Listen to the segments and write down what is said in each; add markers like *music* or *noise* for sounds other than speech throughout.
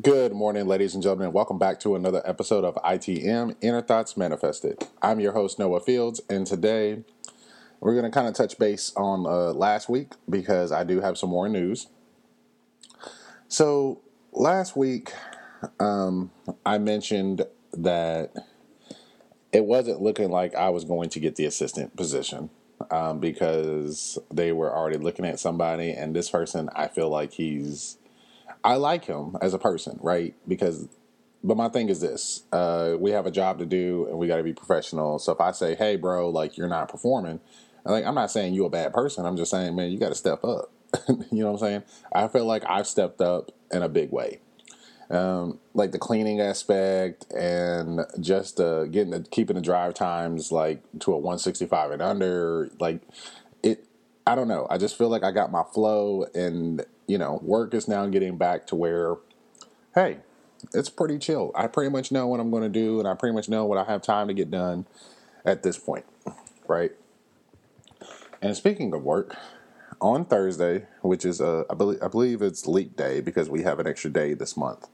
Good morning, ladies and gentlemen. Welcome back to another episode of ITM Inner Thoughts Manifested. I'm your host, Noah Fields, and today we're going to kind of touch base on uh, last week because I do have some more news. So, last week, um, I mentioned that it wasn't looking like I was going to get the assistant position um, because they were already looking at somebody, and this person, I feel like he's I like him as a person, right? Because, but my thing is this: uh, we have a job to do, and we got to be professional. So if I say, "Hey, bro, like you're not performing," like I'm not saying you're a bad person. I'm just saying, man, you got to step up. *laughs* you know what I'm saying? I feel like I've stepped up in a big way. Um, like the cleaning aspect and just uh, getting the keeping the drive times like to a 165 and under like i don't know i just feel like i got my flow and you know, work is now getting back to where, hey, it's pretty chill. I pretty much know what I'm going to do, and I pretty much know what I have time to get done at this point, right? And speaking of work, on Thursday, which is uh, I believe I believe it's Leap Day because we have an extra day this month.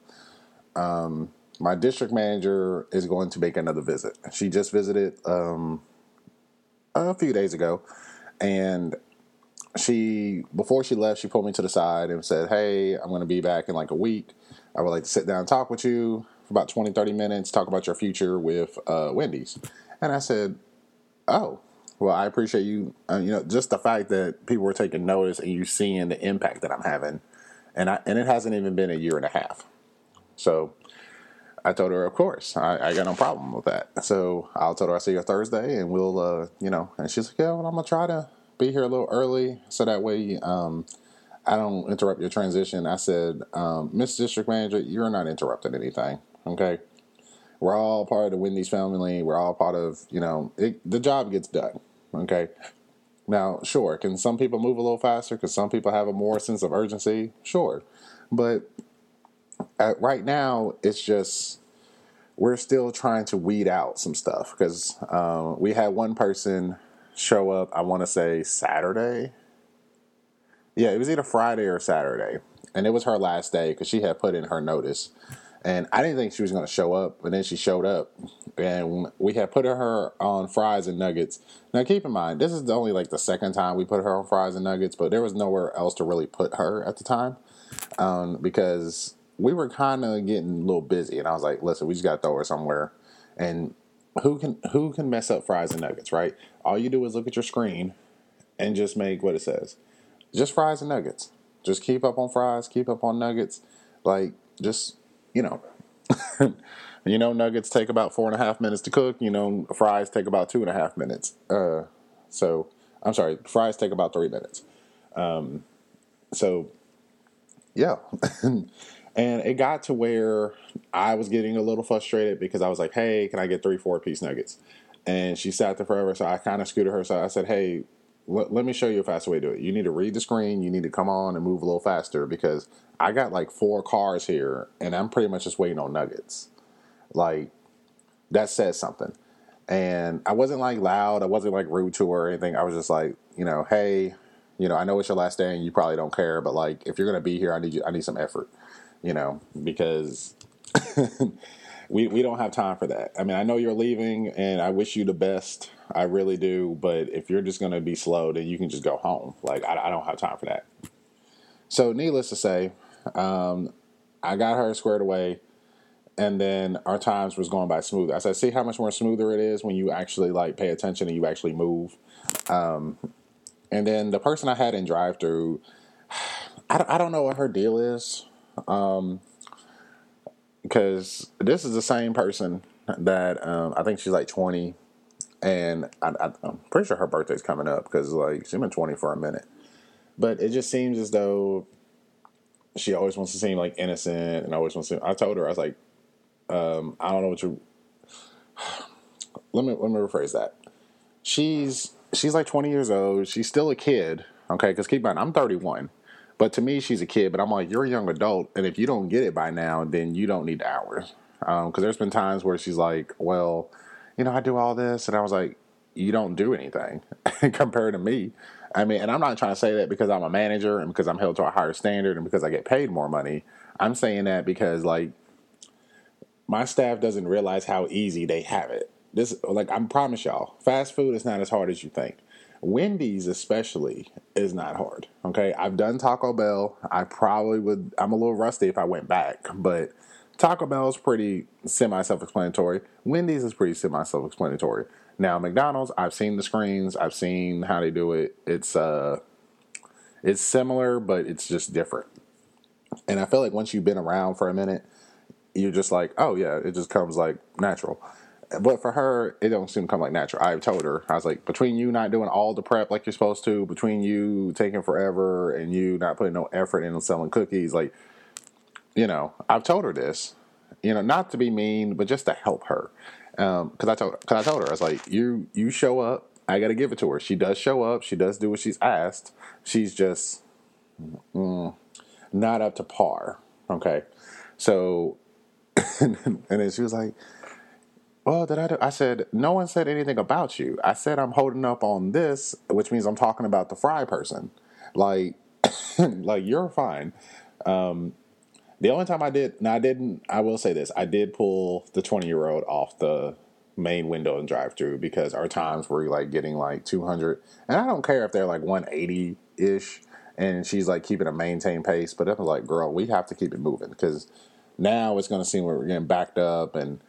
Um, my district manager is going to make another visit. She just visited um, a few days ago, and she before she left, she pulled me to the side and said, "Hey, I'm going to be back in like a week. I would like to sit down and talk with you for about 20, 30 minutes, talk about your future with uh, Wendy's." And I said, "Oh, well, I appreciate you. Uh, you know, just the fact that people were taking notice and you seeing the impact that I'm having, and I and it hasn't even been a year and a half. So." I told her, of course, I, I, got no problem with that. So I told her I see you Thursday, and we'll, uh, you know. And she's like, yeah, well, I'm gonna try to be here a little early so that way um, I don't interrupt your transition. I said, um, Miss District Manager, you're not interrupting anything. Okay. We're all part of the Wendy's family. We're all part of, you know, it, the job gets done. Okay. Now, sure, can some people move a little faster? Because some people have a more sense of urgency? Sure. But at, right now, it's just we're still trying to weed out some stuff because um, we had one person show up, I want to say Saturday. Yeah, it was either Friday or Saturday. And it was her last day because she had put in her notice. And I didn't think she was going to show up, but then she showed up. And we had put her on fries and nuggets. Now, keep in mind, this is only like the second time we put her on fries and nuggets, but there was nowhere else to really put her at the time um, because we were kind of getting a little busy. And I was like, listen, we just got to throw her somewhere. And who can who can mess up fries and nuggets, right? All you do is look at your screen and just make what it says. Just fries and nuggets. Just keep up on fries, keep up on nuggets. Like just you know, *laughs* you know, nuggets take about four and a half minutes to cook. You know, fries take about two and a half minutes. Uh, so I'm sorry, fries take about three minutes. Um, so yeah. *laughs* And it got to where I was getting a little frustrated because I was like, hey, can I get three four piece nuggets? And she sat there forever. So I kind of scooted her. So I said, hey, let, let me show you a faster way to do it. You need to read the screen. You need to come on and move a little faster because I got like four cars here and I'm pretty much just waiting on nuggets. Like, that says something. And I wasn't like loud. I wasn't like rude to her or anything. I was just like, you know, hey, you know, I know it's your last day and you probably don't care, but like, if you're gonna be here, I need you. I need some effort you know, because *laughs* we we don't have time for that. I mean, I know you're leaving, and I wish you the best. I really do. But if you're just going to be slow, then you can just go home. Like I, I don't have time for that. So, needless to say, um, I got her squared away, and then our times was going by smooth. I said, "See how much more smoother it is when you actually like pay attention and you actually move." Um, and then the person I had in drive through, *sighs* I, I don't know what her deal is. Um, because this is the same person that um, I think she's like 20, and I, am pretty sure her birthday's coming up because like she's been 20 for a minute. But it just seems as though she always wants to seem like innocent and always wants to. I told her I was like, um, I don't know what you. *sighs* let me let me rephrase that. She's she's like 20 years old. She's still a kid. Okay, because keep in mind I'm 31. But to me, she's a kid. But I'm like, you're a young adult, and if you don't get it by now, then you don't need the hours. Because um, there's been times where she's like, well, you know, I do all this, and I was like, you don't do anything *laughs* compared to me. I mean, and I'm not trying to say that because I'm a manager and because I'm held to a higher standard and because I get paid more money. I'm saying that because like my staff doesn't realize how easy they have it. This like I promise y'all, fast food is not as hard as you think. Wendy's especially is not hard. Okay, I've done Taco Bell. I probably would. I'm a little rusty if I went back, but Taco Bell is pretty semi self-explanatory. Wendy's is pretty semi self-explanatory. Now McDonald's, I've seen the screens. I've seen how they do it. It's uh, it's similar, but it's just different. And I feel like once you've been around for a minute, you're just like, oh yeah, it just comes like natural. But for her, it don't seem to come like natural. I told her, I was like, between you not doing all the prep like you're supposed to, between you taking forever and you not putting no effort into selling cookies, like, you know, I've told her this, you know, not to be mean, but just to help her. Um, I told, cause I told her, I was like, you, you show up, I got to give it to her. She does show up. She does do what she's asked. She's just mm, not up to par. Okay, so *laughs* and then she was like, well, did I do? I said, no one said anything about you. I said I'm holding up on this, which means I'm talking about the fry person. Like, *coughs* like you're fine. Um, the only time I did, now I didn't, I will say this, I did pull the 20 year old off the main window and drive through because our times were like getting like 200. And I don't care if they're like 180 ish and she's like keeping a maintained pace, but it was like, girl, we have to keep it moving because now it's going to seem like we're getting backed up and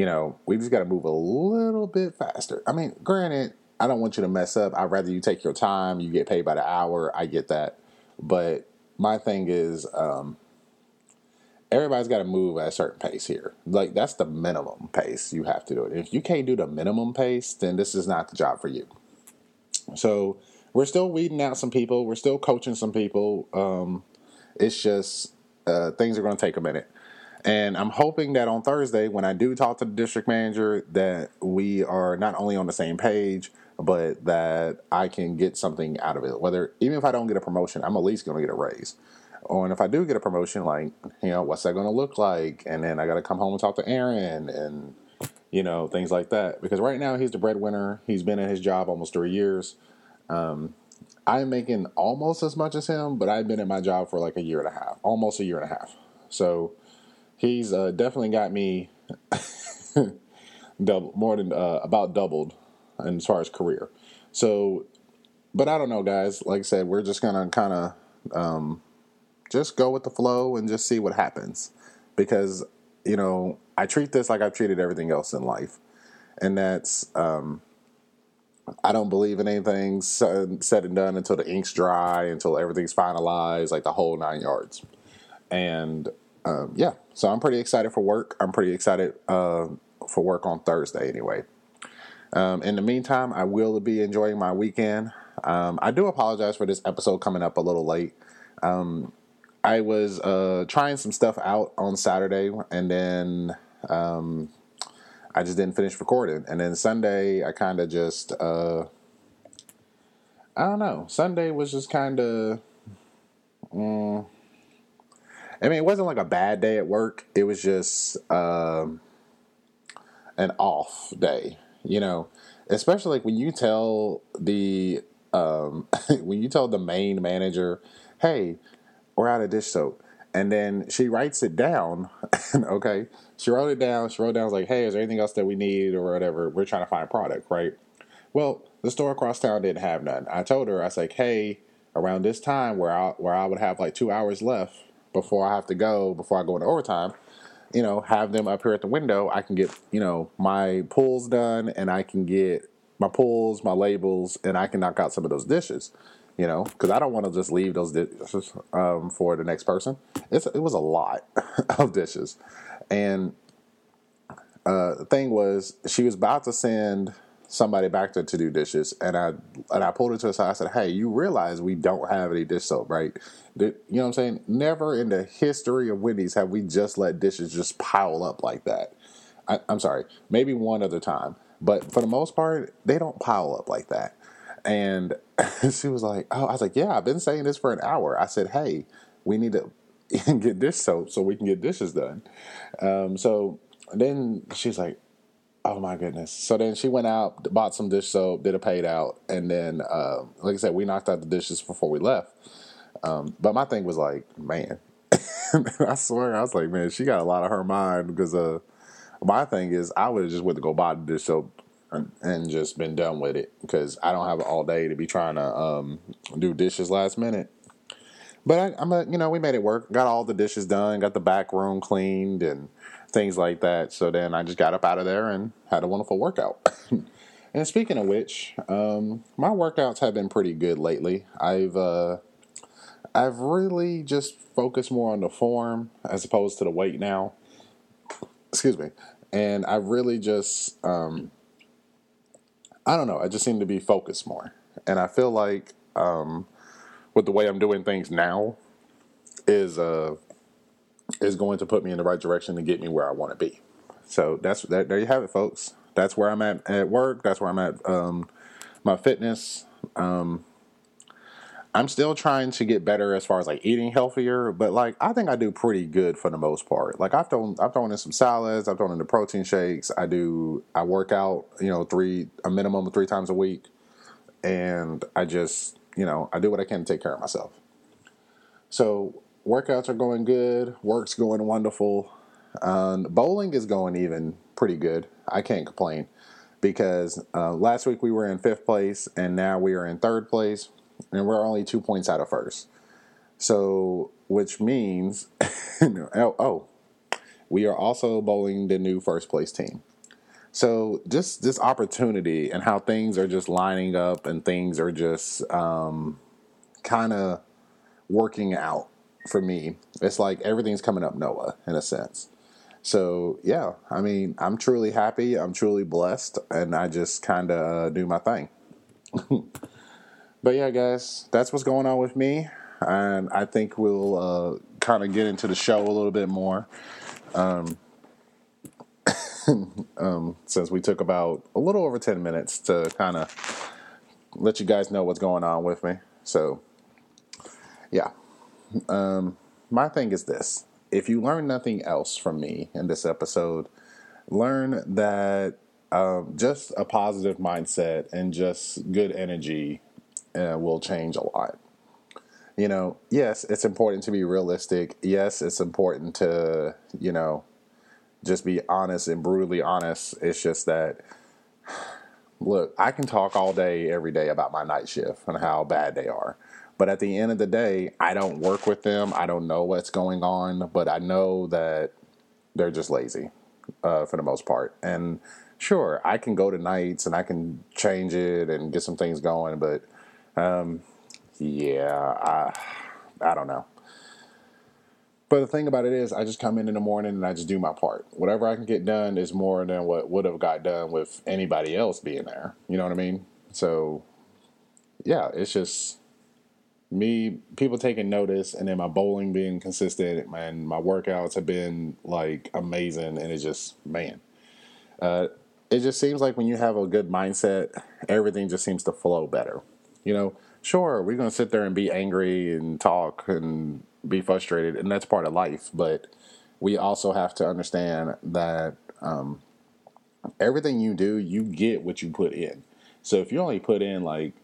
you know, we just got to move a little bit faster. I mean, granted, I don't want you to mess up. I'd rather you take your time. You get paid by the hour. I get that. But my thing is, um, everybody's got to move at a certain pace here. Like, that's the minimum pace you have to do it. If you can't do the minimum pace, then this is not the job for you. So, we're still weeding out some people. We're still coaching some people. Um, it's just uh, things are going to take a minute. And I'm hoping that on Thursday, when I do talk to the district manager, that we are not only on the same page, but that I can get something out of it. Whether even if I don't get a promotion, I'm at least going to get a raise. Or and if I do get a promotion, like you know, what's that going to look like? And then I got to come home and talk to Aaron and you know things like that. Because right now he's the breadwinner. He's been at his job almost three years. Um, I'm making almost as much as him, but I've been at my job for like a year and a half, almost a year and a half. So he's uh, definitely got me *laughs* double more than uh, about doubled as far as career. So, but I don't know, guys. Like I said, we're just gonna kind of um, just go with the flow and just see what happens because you know I treat this like I've treated everything else in life, and that's um, I don't believe in anything said and done until the ink's dry, until everything's finalized, like the whole nine yards. And um, yeah, so I'm pretty excited for work. I'm pretty excited uh, for work on Thursday anyway. Um, in the meantime, I will be enjoying my weekend. Um, I do apologize for this episode coming up a little late. Um, I was uh, trying some stuff out on Saturday, and then um, I just didn't finish recording. And then Sunday, I kind of just, uh, I don't know. Sunday was just kind of. Mm, I mean, it wasn't like a bad day at work. It was just um, an off day, you know. Especially like when you tell the um, *laughs* when you tell the main manager, "Hey, we're out of dish soap," and then she writes it down. *laughs* okay, she wrote it down. She wrote down like, "Hey, is there anything else that we need or whatever? We're trying to find a product, right?" Well, the store across town didn't have none. I told her, I was like, "Hey, around this time where I where I would have like two hours left." Before I have to go, before I go into overtime, you know, have them up here at the window. I can get, you know, my pulls done and I can get my pulls, my labels, and I can knock out some of those dishes, you know, because I don't want to just leave those dishes um, for the next person. It's, it was a lot *laughs* of dishes. And uh, the thing was, she was about to send somebody back there to do dishes, and I and I pulled her to the side. I said, "Hey, you realize we don't have any dish soap, right? you know what I'm saying? Never in the history of Wendy's have we just let dishes just pile up like that. I, I'm sorry, maybe one other time, but for the most part, they don't pile up like that." And *laughs* she was like, "Oh," I was like, "Yeah, I've been saying this for an hour." I said, "Hey, we need to." *laughs* get dish soap so we can get dishes done. Um, so then she's like, Oh my goodness! So then she went out, bought some dish soap, did a paid out, and then, uh, like I said, we knocked out the dishes before we left. Um, but my thing was like, man, *laughs* I swear, I was like, man, she got a lot of her mind because uh, my thing is, I would have just went to go buy the dish soap and, and just been done with it because I don't have all day to be trying to um, do dishes last minute. But I, am a, you know, we made it work. Got all the dishes done. Got the back room cleaned and things like that. So then I just got up out of there and had a wonderful workout. *laughs* and speaking of which, um, my workouts have been pretty good lately. I've uh, I've really just focused more on the form as opposed to the weight now. Excuse me. And I really just um, I don't know. I just seem to be focused more, and I feel like um, with the way I'm doing things now is uh, is going to put me in the right direction to get me where I want to be. So that's that. There you have it, folks. That's where I'm at at work. That's where I'm at. Um, my fitness. Um, I'm still trying to get better as far as like eating healthier, but like I think I do pretty good for the most part. Like I've thrown I've thrown in some salads, I've thrown in the protein shakes. I do I work out, you know, three a minimum of three times a week, and I just you know I do what I can to take care of myself. So workouts are going good, work's going wonderful. Bowling is going even pretty good. I can't complain because uh, last week we were in fifth place and now we are in third place and we're only two points out of first. So, which means, *laughs* oh, oh, we are also bowling the new first place team. So, just this opportunity and how things are just lining up and things are just um, kind of working out for me. It's like everything's coming up Noah in a sense. So yeah, I mean, I'm truly happy. I'm truly blessed, and I just kind of uh, do my thing. *laughs* But yeah, guys, that's what's going on with me, and I think we'll uh, kind of get into the show a little bit more. Um, *laughs* um, since we took about a little over 10 minutes to kind of let you guys know what's going on with me. So, yeah. Um, my thing is this if you learn nothing else from me in this episode, learn that um, just a positive mindset and just good energy uh, will change a lot. You know, yes, it's important to be realistic. Yes, it's important to, you know, just be honest and brutally honest. It's just that, *sighs* look, I can talk all day, every day about my night shift and how bad they are. But at the end of the day, I don't work with them. I don't know what's going on, but I know that they're just lazy uh, for the most part. And sure, I can go to nights and I can change it and get some things going, but um, yeah, I, I don't know. But the thing about it is, I just come in in the morning and I just do my part. Whatever I can get done is more than what would have got done with anybody else being there. You know what I mean? So, yeah, it's just me, people taking notice, and then my bowling being consistent, and my workouts have been like amazing. And it's just, man, uh, it just seems like when you have a good mindset, everything just seems to flow better. You know, sure, we're going to sit there and be angry and talk and be frustrated, and that's part of life. But we also have to understand that um, everything you do, you get what you put in. So if you only put in like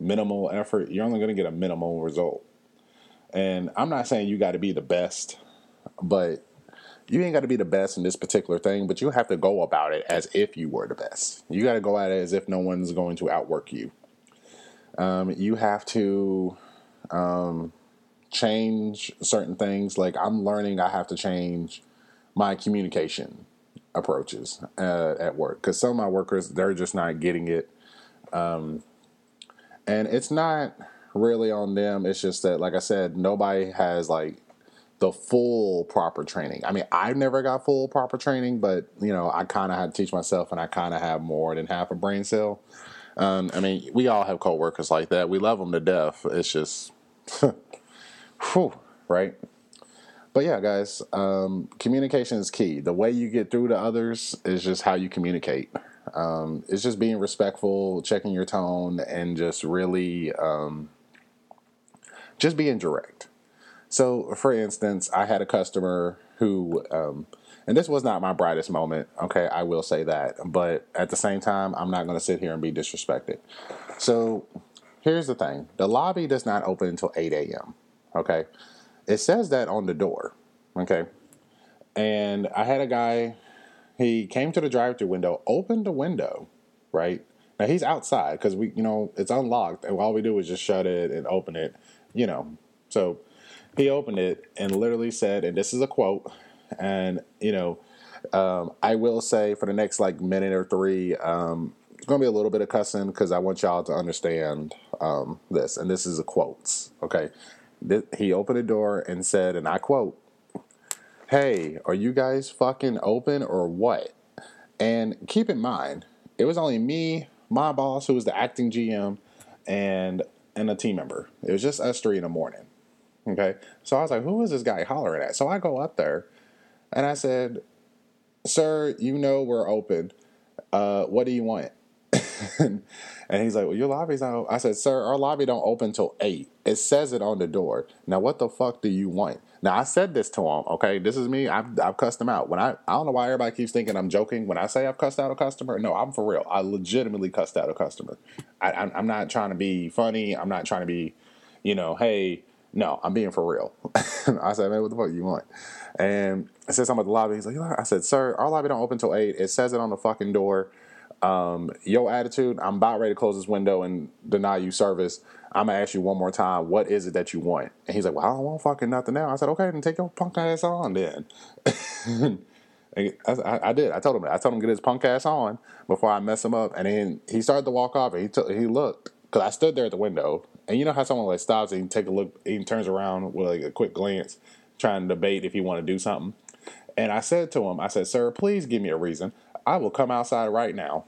minimal effort, you're only going to get a minimal result. And I'm not saying you got to be the best, but you ain't got to be the best in this particular thing, but you have to go about it as if you were the best. You got to go at it as if no one's going to outwork you um, you have to um, change certain things. Like I'm learning, I have to change my communication approaches uh, at work because some of my workers they're just not getting it, um, and it's not really on them. It's just that, like I said, nobody has like the full proper training. I mean, I've never got full proper training, but you know, I kind of had to teach myself, and I kind of have more than half a brain cell. Um, I mean, we all have coworkers like that. We love them to death. It's just, *laughs* whew, right? But yeah, guys, um, communication is key. The way you get through to others is just how you communicate. Um, it's just being respectful, checking your tone, and just really um, just being direct. So, for instance, I had a customer who um, and this was not my brightest moment, okay, I will say that. But at the same time, I'm not going to sit here and be disrespected. So here's the thing the lobby does not open until 8 a.m., okay? It says that on the door, Okay. And I had a guy, he came to the drive through window, opened the window, right? Now he's outside because we, you know, it's unlocked, and all we do is just shut it and open it, you know. So he opened it and literally said, and this is a quote, and you know, um, I will say for the next like minute or three, um, it's gonna be a little bit of cussing because I want y'all to understand um, this, and this is a quotes. Okay, he opened the door and said, and I quote, "Hey, are you guys fucking open or what?" And keep in mind, it was only me, my boss, who was the acting GM, and and a team member. It was just us three in the morning. Okay, so I was like, "Who is this guy hollering at?" So I go up there, and I said, "Sir, you know we're open. Uh, what do you want?" *laughs* and he's like, "Well, your lobby's not." I said, "Sir, our lobby don't open till eight. It says it on the door. Now, what the fuck do you want?" Now, I said this to him. Okay, this is me. I've, I've cussed him out. When I I don't know why everybody keeps thinking I'm joking. When I say I've cussed out a customer, no, I'm for real. I legitimately cussed out a customer. I, I'm, I'm not trying to be funny. I'm not trying to be, you know, hey. No, I'm being for real. *laughs* I said, man, what the fuck you want? And I said something about the lobby. He's like, I said, sir, our lobby don't open till eight. It says it on the fucking door um, your attitude, I'm about ready to close this window and deny you service. I'm gonna ask you one more time, what is it that you want? And he's like, Well, I don't want fucking nothing now. I said, Okay, then take your punk ass on then. *laughs* I, I, I, did. I told him. I told him to get his punk ass on before I mess him up. And then he started to walk off, and he took, he looked because I stood there at the window, and you know how someone like stops and take a look, he turns around with like a quick glance, trying to debate if he want to do something. And I said to him, I said, "Sir, please give me a reason. I will come outside right now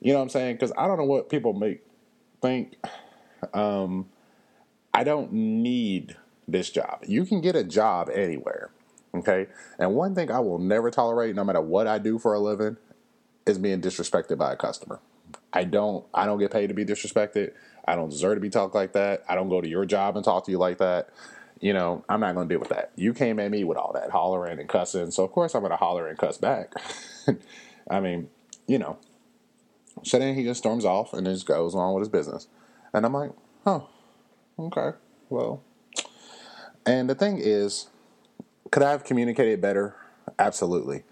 you know what I'm saying? Because I don't know what people make think. Um, I don't need this job. You can get a job anywhere. Okay. And one thing I will never tolerate, no matter what I do for a living, is being disrespected by a customer. I don't I don't get paid to be disrespected. I don't deserve to be talked like that. I don't go to your job and talk to you like that. You know, I'm not gonna deal with that. You came at me with all that hollering and cussing, so of course I'm gonna holler and cuss back. *laughs* I mean, you know, so then he just storms off and just goes on with his business. And I'm like, huh, okay, well. And the thing is, could I have communicated better? Absolutely.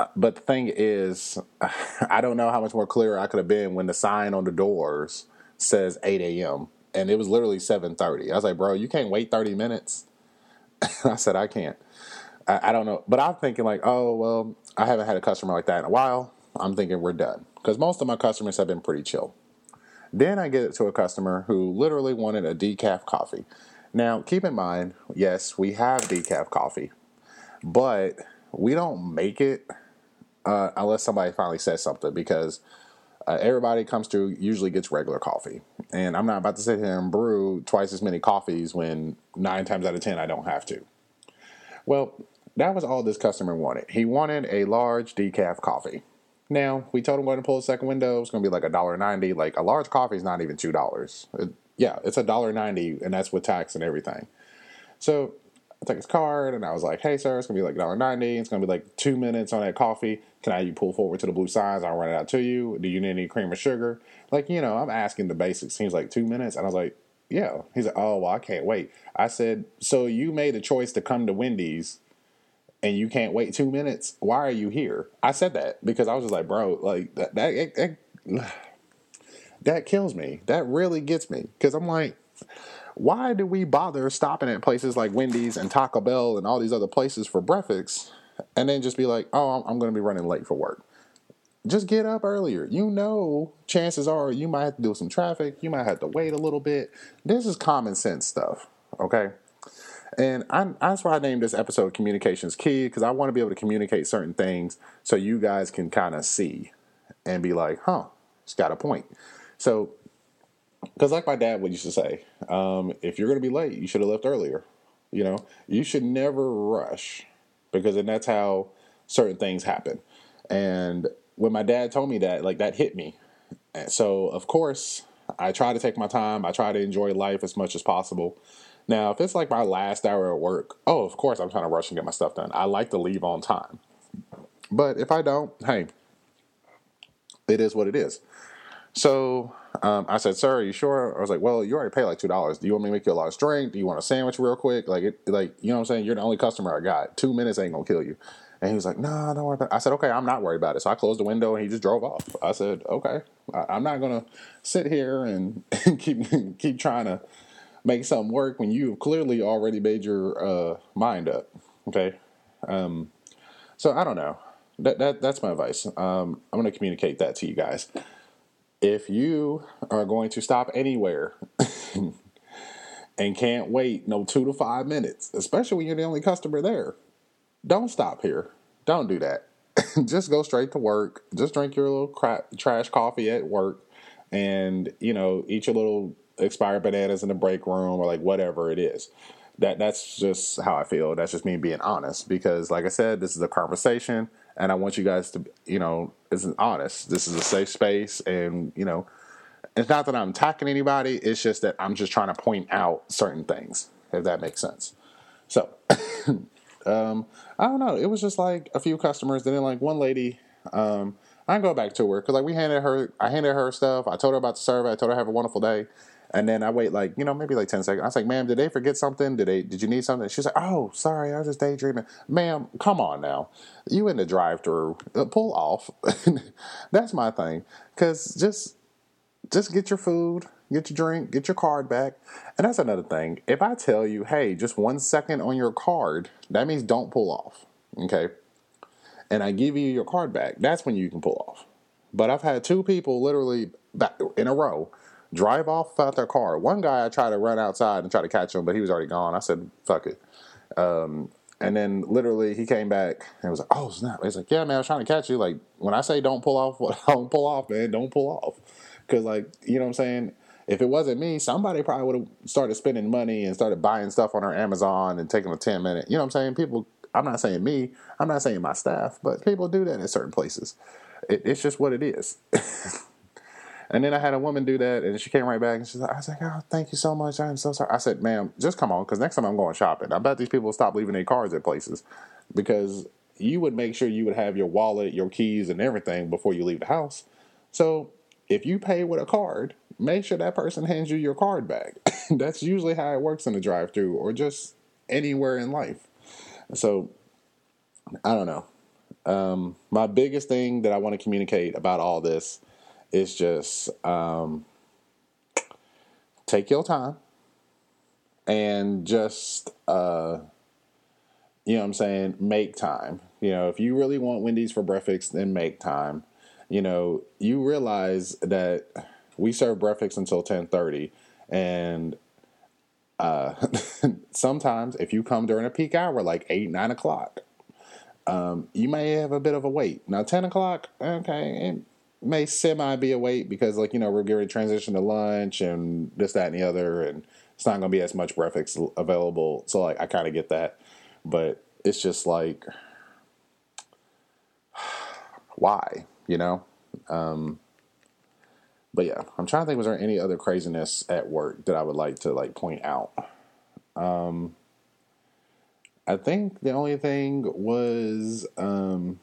Uh, but the thing is, *laughs* I don't know how much more clear I could have been when the sign on the doors says 8 a.m. and it was literally 7:30. I was like, bro, you can't wait 30 minutes. *laughs* I said, I can't. I, I don't know, but I'm thinking like, oh well, I haven't had a customer like that in a while. I'm thinking we're done because most of my customers have been pretty chill. Then I get it to a customer who literally wanted a decaf coffee. Now, keep in mind, yes, we have decaf coffee, but we don't make it uh, unless somebody finally says something because uh, everybody comes to usually gets regular coffee. And I'm not about to sit here and brew twice as many coffees when nine times out of ten I don't have to. Well, that was all this customer wanted. He wanted a large decaf coffee. Now we told him going to pull the second window. It's going to be like a dollar ninety. Like a large coffee is not even two dollars. It, yeah, it's a dollar ninety, and that's with tax and everything. So I took his card and I was like, "Hey, sir, it's gonna be like a dollar ninety. It's gonna be like two minutes on that coffee. Can I you pull forward to the blue signs? I'll run it out to you. Do you need any cream or sugar? Like, you know, I'm asking the basics. Seems like two minutes, and I was like, "Yeah." He's like, "Oh, well, I can't wait." I said, "So you made a choice to come to Wendy's and you can't wait two minutes, why are you here? I said that because I was just like, bro, like that that that, *sighs* that kills me. That really gets me because I'm like, why do we bother stopping at places like Wendy's and Taco Bell and all these other places for breakfast, and then just be like, oh, I'm going to be running late for work. Just get up earlier. You know, chances are you might have to do some traffic. You might have to wait a little bit. This is common sense stuff. Okay. And I, that's why I named this episode Communications Key, because I want to be able to communicate certain things so you guys can kind of see and be like, huh, it's got a point. So, because like my dad would used to say, um, if you're going to be late, you should have left earlier. You know, you should never rush because then that's how certain things happen. And when my dad told me that, like that hit me. so, of course, I try to take my time. I try to enjoy life as much as possible. Now, if it's like my last hour at work, oh, of course I'm trying to rush and get my stuff done. I like to leave on time. But if I don't, hey, it is what it is. So Um, I said, "Sir, are you sure?" I was like, "Well, you already paid like two dollars. Do you want me to make you a large drink? Do you want a sandwich real quick? Like, it, like you know what I'm saying? You're the only customer I got. Two minutes ain't gonna kill you." And he was like, "No, don't worry about it." I said, "Okay, I'm not worried about it." So I closed the window and he just drove off. I said, "Okay, I, am not gonna sit here and, and *laughs* keep keep trying to make something work when you've clearly already made your uh, mind up." Okay, um, so I don't know. That, that that's my advice. Um, I'm going to communicate that to you guys. If you are going to stop anywhere *laughs* and can't wait no two to five minutes, especially when you're the only customer there, don't stop here. Don't do that. *laughs* Just go straight to work. Just drink your little crap, trash coffee at work, and you know eat your little expired bananas in the break room or like whatever it is that that's just how I feel. That's just me being honest because, like I said, this is a conversation, and I want you guys to, you know, it's honest. This is a safe space, and you know, it's not that I'm attacking anybody. It's just that I'm just trying to point out certain things, if that makes sense. So, *coughs* um, I don't know. It was just like a few customers. Then, like one lady, um, I go back to her because like we handed her, I handed her stuff. I told her about the survey. I told her have a wonderful day. And then I wait like, you know, maybe like 10 seconds. I was like, ma'am, did they forget something? Did they, did you need something? She's like, oh, sorry, I was just daydreaming. Ma'am, come on now. You in the drive through, uh, pull off. *laughs* That's my thing. Cause just, just get your food, get your drink, get your card back. And that's another thing. If I tell you, hey, just one second on your card, that means don't pull off. Okay. And I give you your card back, that's when you can pull off. But I've had two people literally back in a row drive off out their car. One guy I tried to run outside and try to catch him, but he was already gone. I said, fuck it. Um, and then literally he came back and was like, oh, snap. He's like, yeah, man, I was trying to catch you. Like, when I say don't pull off, *laughs* don't pull off, man, don't pull off. Because, like, you know what I'm saying? If it wasn't me, somebody probably would have started spending money and started buying stuff on our Amazon and taking a 10 minute. You know what I'm saying? People, I'm not saying me, I'm not saying my staff, but people do that in certain places. It, it's just what it is. *laughs* And then I had a woman do that, and she came right back and she's like, I was like, oh, thank you so much. I'm so sorry. I said, ma'am, just come on, because next time I'm going shopping, I bet these people stop leaving their cars at places because you would make sure you would have your wallet, your keys, and everything before you leave the house. So if you pay with a card, make sure that person hands you your card back. *laughs* That's usually how it works in the drive through or just anywhere in life. So I don't know. Um, my biggest thing that I want to communicate about all this it's just um, take your time and just uh, you know what I'm saying, make time. You know, if you really want Wendy's for breakfast, then make time. You know, you realize that we serve breakfast until ten thirty, and uh, *laughs* sometimes if you come during a peak hour, like eight nine o'clock, um, you may have a bit of a wait. Now ten o'clock, okay, may semi be a wait because like you know we're getting transition to lunch and this that and the other and it's not going to be as much breakfast available. So like i kind of get that. But it's just like *sighs* why you know? Um but yeah i'm trying to think was there any other craziness at work that i would like to like point out? Um i think the only thing was um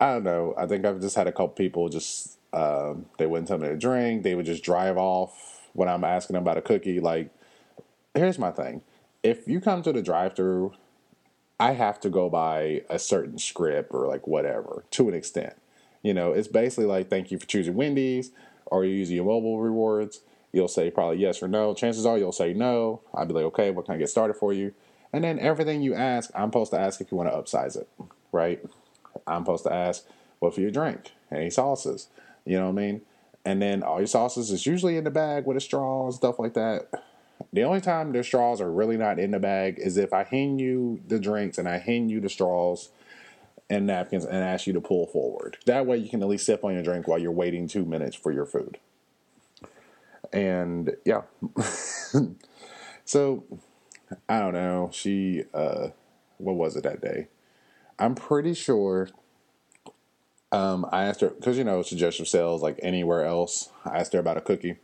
I don't know. I think I've just had a couple people just uh, they wouldn't tell me to drink. They would just drive off when I'm asking them about a cookie. Like, here's my thing: if you come to the drive-through, I have to go by a certain script or like whatever to an extent. You know, it's basically like thank you for choosing Wendy's, or you using your mobile rewards. You'll say probably yes or no. Chances are you'll say no. I'd be like, okay, what can I get started for you? And then everything you ask, I'm supposed to ask if you want to upsize it, right? I'm supposed to ask, what for your drink? Any sauces? You know what I mean? And then all your sauces is usually in the bag with a straw and stuff like that. The only time the straws are really not in the bag is if I hand you the drinks and I hand you the straws and napkins and ask you to pull forward. That way you can at least sip on your drink while you're waiting two minutes for your food. And yeah. *laughs* so I don't know. She uh what was it that day? I'm pretty sure. Um, I asked her because you know suggestive sales like anywhere else. I asked her about a cookie,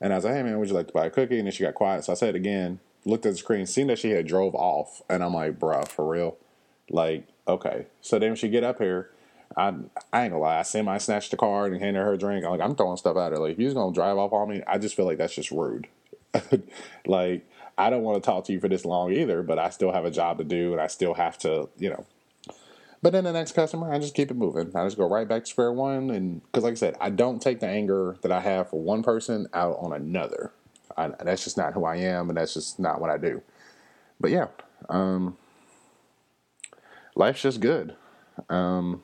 and I was like, "Hey man, would you like to buy a cookie?" And then she got quiet, so I said again. Looked at the screen, seen that she had drove off, and I'm like, "Bruh, for real?" Like, okay. So then she get up here, I I ain't gonna lie. I semi snatched the card and handed her a drink. I'm like, I'm throwing stuff at her. Like, if you're gonna drive off on me, I just feel like that's just rude. *laughs* like, I don't want to talk to you for this long either, but I still have a job to do and I still have to, you know. But then the next customer, I just keep it moving. I just go right back to square one, and because like I said, I don't take the anger that I have for one person out on another. I, that's just not who I am, and that's just not what I do. But yeah, um, life's just good. Um,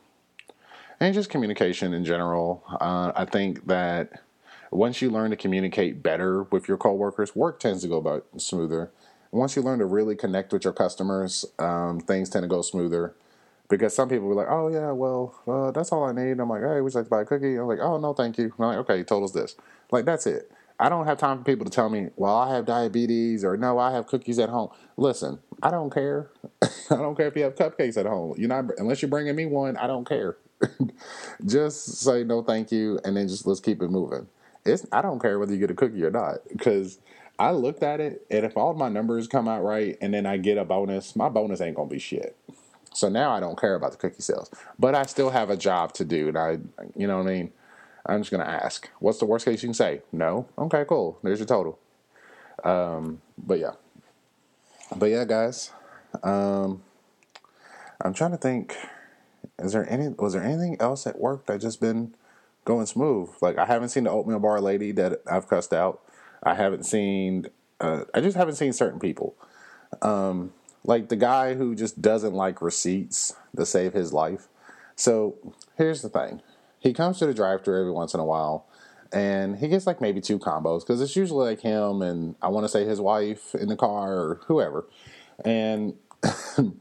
and just communication in general. Uh, I think that once you learn to communicate better with your coworkers, work tends to go about smoother. Once you learn to really connect with your customers, um, things tend to go smoother. Because some people were like, "Oh yeah, well, uh, that's all I need." I'm like, "Hey, would you like to buy a cookie?" I'm like, "Oh no, thank you." I'm like, "Okay, you told us this." Like that's it. I don't have time for people to tell me, "Well, I have diabetes," or "No, I have cookies at home." Listen, I don't care. *laughs* I don't care if you have cupcakes at home. You're not unless you're bringing me one. I don't care. *laughs* just say no, thank you, and then just let's keep it moving. It's I don't care whether you get a cookie or not because I looked at it, and if all my numbers come out right, and then I get a bonus, my bonus ain't gonna be shit. So now I don't care about the cookie sales, but I still have a job to do, and I, you know what I mean. I'm just gonna ask, what's the worst case you can say? No. Okay, cool. There's your total. Um, but yeah, but yeah, guys. Um, I'm trying to think. Is there any? Was there anything else at work that just been going smooth? Like I haven't seen the oatmeal bar lady that I've cussed out. I haven't seen. Uh, I just haven't seen certain people. Um, like the guy who just doesn't like receipts to save his life. So here's the thing: he comes to the drive-thru every once in a while, and he gets like maybe two combos because it's usually like him and I want to say his wife in the car or whoever, and. *coughs*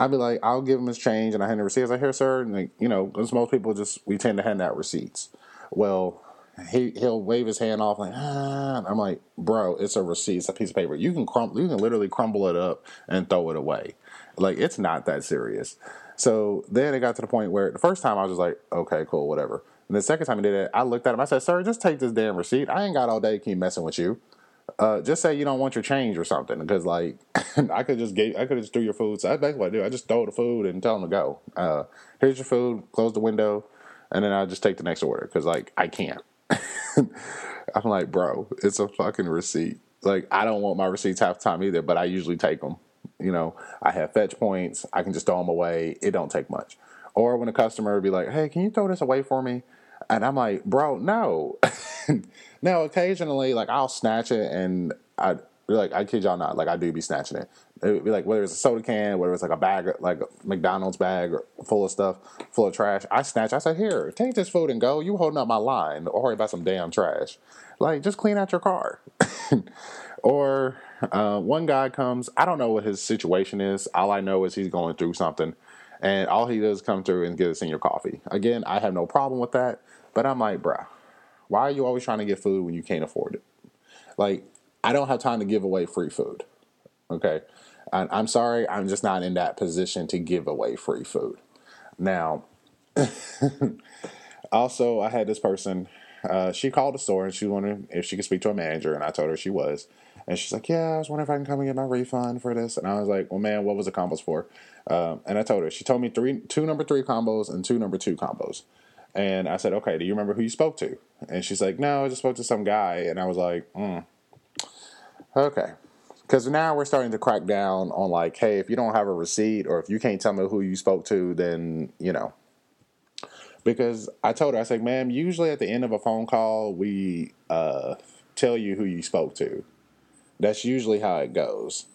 I'd be like, I'll give him his change, and I hand the receipt. I was like, here, sir, and like, you know, because most people just we tend to hand out receipts. Well, he he'll wave his hand off like ah. I'm like, bro, it's a receipt, it's a piece of paper. You can crumble, you can literally crumble it up and throw it away. Like it's not that serious. So then it got to the point where the first time I was just like, okay, cool, whatever. And the second time he did it, I looked at him. I said, sir, just take this damn receipt. I ain't got all day to keep messing with you. Uh, just say you don't want your change or something, because like *laughs* I could just get, I could just do your food. So that's basically what I do. I just throw the food and tell them to go. Uh, here's your food. Close the window, and then I just take the next order because like I can't. *laughs* I'm like, bro, it's a fucking receipt. Like, I don't want my receipts half time either, but I usually take them. You know, I have fetch points. I can just throw them away. It don't take much. Or when a customer would be like, hey, can you throw this away for me? And I'm like, bro, no. *laughs* now, occasionally, like, I'll snatch it and I, like, I kid y'all not, like, I do be snatching it. It would be like whether it's a soda can, whether it's like a bag, like a McDonald's bag full of stuff, full of trash. I snatch. I said, "Here, take this food and go. You holding up my line, or worry about some damn trash. Like, just clean out your car." *laughs* or uh, one guy comes. I don't know what his situation is. All I know is he's going through something, and all he does come through and get us in your coffee. Again, I have no problem with that, but I'm like, bruh, why are you always trying to get food when you can't afford it? Like, I don't have time to give away free food. Okay. I'm sorry, I'm just not in that position to give away free food. Now, *laughs* also, I had this person. Uh, she called the store and she wanted if she could speak to a manager, and I told her she was. And she's like, "Yeah, I was wondering if I can come and get my refund for this." And I was like, "Well, man, what was the combos for?" Um, and I told her. She told me three, two number three combos and two number two combos. And I said, "Okay, do you remember who you spoke to?" And she's like, "No, I just spoke to some guy." And I was like, mm, "Okay." Because now we're starting to crack down on like, hey, if you don't have a receipt or if you can't tell me who you spoke to, then you know. Because I told her, I said, ma'am, usually at the end of a phone call, we uh, tell you who you spoke to. That's usually how it goes.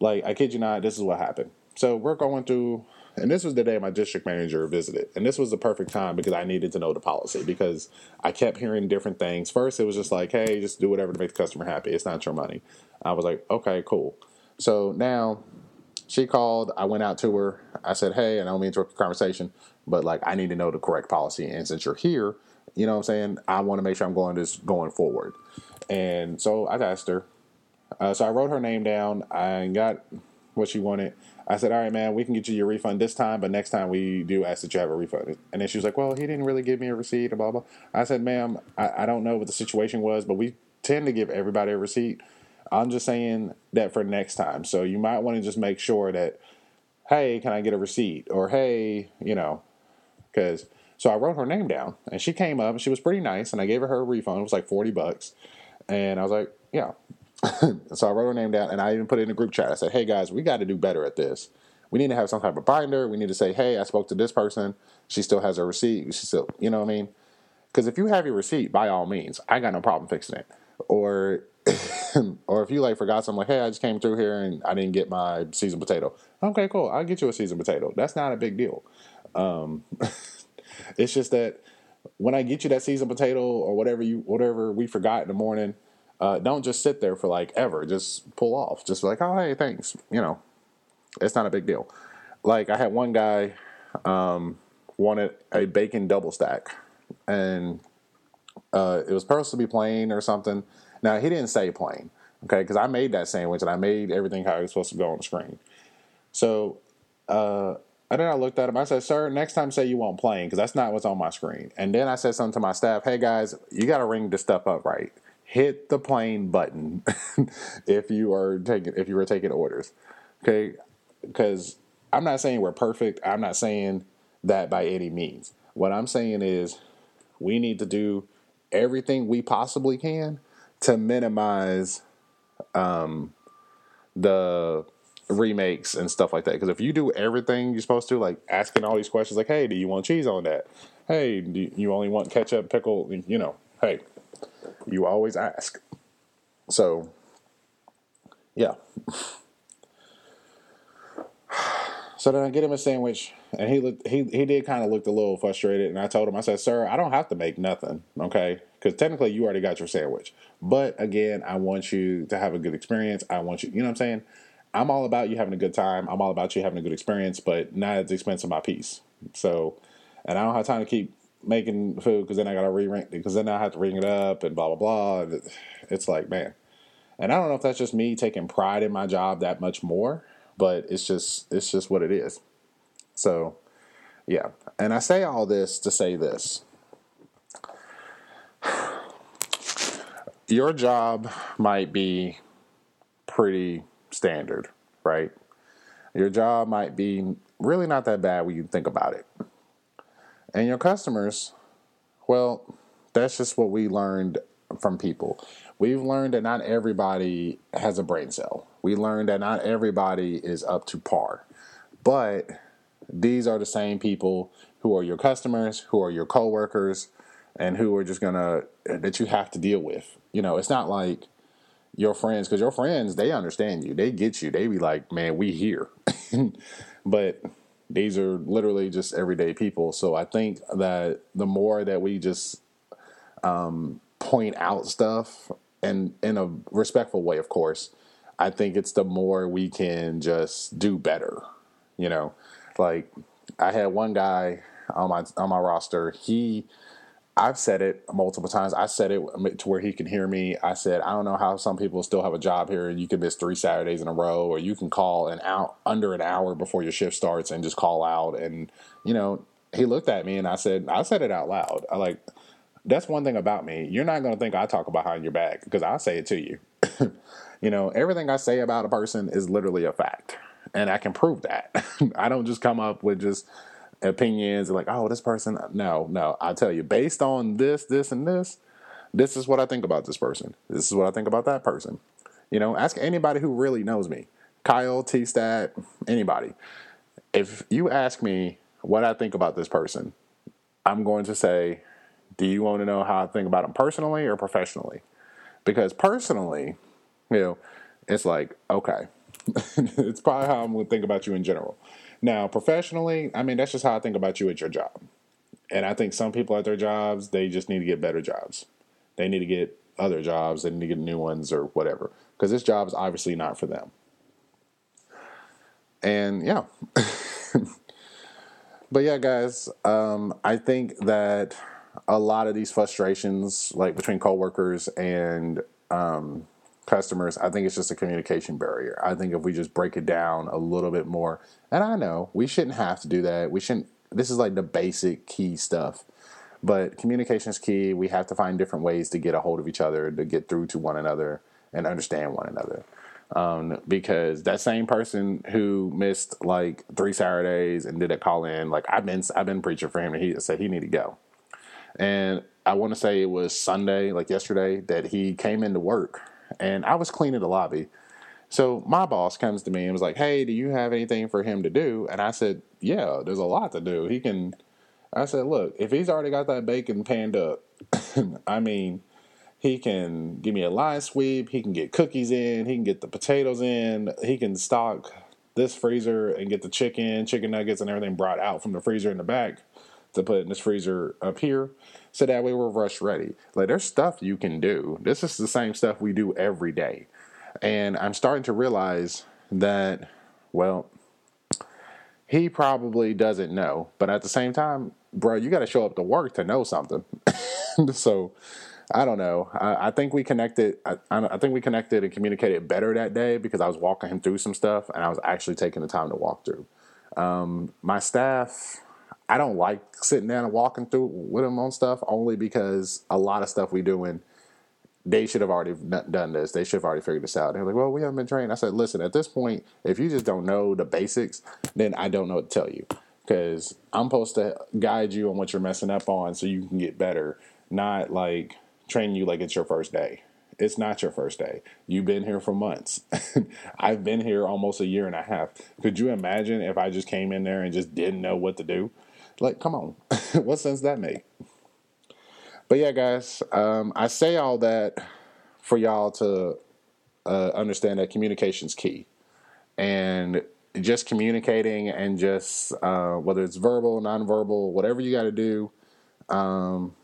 Like, I kid you not, this is what happened. So we're going through, and this was the day my district manager visited. And this was the perfect time because I needed to know the policy because I kept hearing different things. First, it was just like, hey, just do whatever to make the customer happy. It's not your money. I was like, okay, cool. So now she called. I went out to her. I said, hey, I don't mean to interrupt the conversation, but like, I need to know the correct policy. And since you're here, you know what I'm saying? I want to make sure I'm going this going forward. And so I asked her. Uh, so I wrote her name down. I got what she wanted. I said, all right, man, we can get you your refund this time, but next time we do ask that you have a refund. And then she was like, well, he didn't really give me a receipt, blah, blah. I said, ma'am, I, I don't know what the situation was, but we tend to give everybody a receipt. I'm just saying that for next time. So you might want to just make sure that, hey, can I get a receipt? Or hey, you know, because so I wrote her name down, and she came up, and she was pretty nice, and I gave her her refund. It was like forty bucks, and I was like, yeah. *laughs* so I wrote her name down, and I even put it in a group chat. I said, hey guys, we got to do better at this. We need to have some type of binder. We need to say, hey, I spoke to this person. She still has her receipt. She still, you know what I mean? Because if you have your receipt, by all means, I got no problem fixing it. Or, *laughs* or if you like forgot something, like, hey, I just came through here and I didn't get my seasoned potato. Okay, cool. I'll get you a seasoned potato. That's not a big deal. Um, *laughs* it's just that when I get you that seasoned potato or whatever you whatever we forgot in the morning, uh, don't just sit there for like ever. Just pull off. Just like, oh hey, thanks. You know, it's not a big deal. Like I had one guy um, wanted a bacon double stack, and uh, it was supposed to be plain or something. Now he didn't say plain, okay, because I made that sandwich and I made everything how it was supposed to go on the screen. So uh, and then I looked at him. I said, "Sir, next time say you want plain because that's not what's on my screen." And then I said something to my staff. Hey guys, you got to ring this stuff up right. Hit the plain button *laughs* if you are taking if you are taking orders. Okay, because I'm not saying we're perfect. I'm not saying that by any means. What I'm saying is we need to do everything we possibly can to minimize um, the remakes and stuff like that. Because if you do everything you're supposed to, like asking all these questions, like, "Hey, do you want cheese on that? Hey, do you only want ketchup, pickle?" You know, hey, you always ask. So, yeah. *sighs* So then I get him a sandwich, and he looked, he he did kind of looked a little frustrated, and I told him, I said, "Sir, I don't have to make nothing, okay? Because technically you already got your sandwich. But again, I want you to have a good experience. I want you, you know what I'm saying? I'm all about you having a good time. I'm all about you having a good experience, but not at the expense of my peace. So, and I don't have time to keep making food because then I got to re rank because then I have to ring it up and blah blah blah. It's like man, and I don't know if that's just me taking pride in my job that much more, but it's just it's just what it is. So, yeah, and I say all this to say this. *sighs* Your job might be pretty standard, right? Your job might be really not that bad when you think about it. And your customers, well, that's just what we learned from people. We've learned that not everybody has a brain cell. We learned that not everybody is up to par. But these are the same people who are your customers, who are your coworkers, and who are just gonna that you have to deal with. You know, it's not like your friends because your friends they understand you they get you they be like man we here *laughs* but these are literally just everyday people. So i think that the more that we just um, point out stuff and in a respectful way of course i think it's the more we can just do better you know? Like i had one guy on my on my roster. He I've said it multiple times. I said it to where he can hear me. I said, I don't know how some people still have a job here and you can miss three Saturdays in a row, or you can call an out under an hour before your shift starts and just call out. And you know, he looked at me and I said, I said it out loud. I like that's one thing about me. You're not going to think I talk behind your back because I say it to you. *laughs* you know, everything I say about a person is literally a fact, and I can prove that. *laughs* I don't just come up with just opinions like, oh, this person. No, no. I tell you, based on this, this, and this, this is what I think about this person. This is what I think about that person. You know, ask anybody who really knows me. Kyle, T Stat, anybody. If you ask me what I think about this person, I'm going to say, do you want to know how I think about them personally or professionally? Because personally, you know, it's like, okay, *laughs* it's probably how I'm going to think about you in general. Now, professionally, I mean, that's just how I think about you at your job. And I think some people at their jobs, they just need to get better jobs. They need to get other jobs, they need to get new ones or whatever. Because this job is obviously not for them. And yeah. *laughs* but yeah, guys, um, I think that a lot of these frustrations, like between coworkers and um, customers, I think it's just a communication barrier. I think if we just break it down a little bit more, and I know we shouldn't have to do that. We shouldn't, this is like the basic key stuff. But communication is key. We have to find different ways to get a hold of each other, to get through to one another and understand one another. Um, because that same person who missed like three Saturdays and did a call in, like I've been I've been preaching for him, and he said he need to go. And I want to say it was Sunday, like yesterday, that he came into work, and I was cleaning the lobby. So my boss comes to me and was like, "Hey, do you have anything for him to do?" And I said, "Yeah, there's a lot to do. He can." I said, "Look, if he's already got that bacon panned up, *laughs* I mean." He can give me a line sweep. He can get cookies in. He can get the potatoes in. He can stock this freezer and get the chicken, chicken nuggets, and everything brought out from the freezer in the back to put in this freezer up here. So that way we're rush ready. Like there's stuff you can do. This is the same stuff we do every day. And I'm starting to realize that, well, he probably doesn't know. But at the same time, bro, you got to show up to work to know something. *laughs* so I don't know. I, I think we connected. I, I, think we connected and communicated better that day because I was walking him through some stuff and I was actually taking the time to walk through. Um, my staff, I don't like sitting down and walking through with them on stuff only because a lot of stuff we doing, they should have already done this. They should have already figured this out. They're like, well, we haven't been trained. I said, listen, at this point, if you just don't know the basics, then I don't know what to tell you because I'm supposed to guide you on what you're messing up on so you can get better, not like train you like it's your first day. It's not your first day. You've been here for months. *laughs* I've been here almost a year and a half. Could you imagine if I just came in there and just didn't know what to do? Like, come on. *laughs* what sense that make? But yeah, guys, um, I say all that for y'all to uh, understand that communication's key. And just communicating and just uh, whether it's verbal, nonverbal, whatever you got to do, um,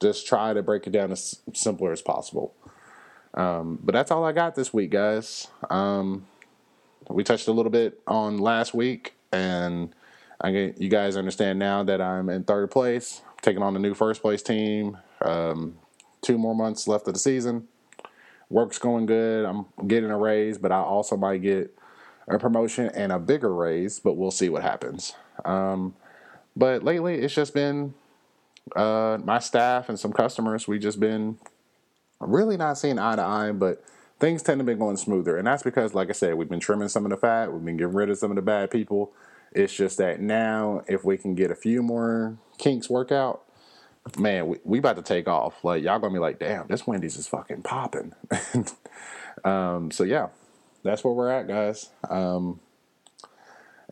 just try to break it down as simpler as possible. Um, but that's all I got this week, guys. Um, we touched a little bit on last week, and I get you guys understand now that I'm in third place, taking on the new first place team. Um, two more months left of the season. Work's going good. I'm getting a raise, but I also might get a promotion and a bigger raise, but we'll see what happens. Um, but lately, it's just been uh, my staff and some customers, We've just been really not seeing eye to eye, but things tend to be going smoother. And that's because, like I said, we've been trimming some of the fat, we've been getting rid of some of the bad people. It's just that now, if we can get a few more kinks work out, man, we, we about to take off. Like y'all gonna be like, damn, this Wendy's is fucking popping. *laughs* um, so yeah, that's where we're at, guys. Um,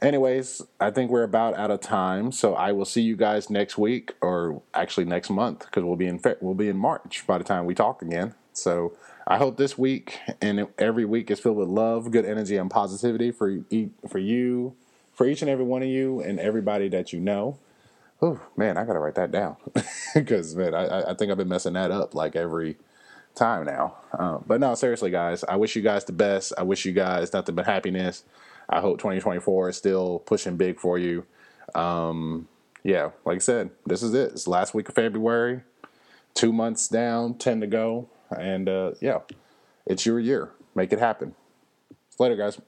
Anyways, I think we're about out of time, so I will see you guys next week, or actually next month, because we'll be in we'll be in March by the time we talk again. So I hope this week and every week is filled with love, good energy, and positivity for for you, for each and every one of you, and everybody that you know. Oh man, I gotta write that down *laughs* because man, I, I think I've been messing that up like every time now. Uh, but no, seriously, guys, I wish you guys the best. I wish you guys nothing but happiness. I hope 2024 is still pushing big for you. Um, yeah, like I said, this is it. It's last week of February. Two months down, 10 to go. And uh, yeah, it's your year. Make it happen. Later, guys.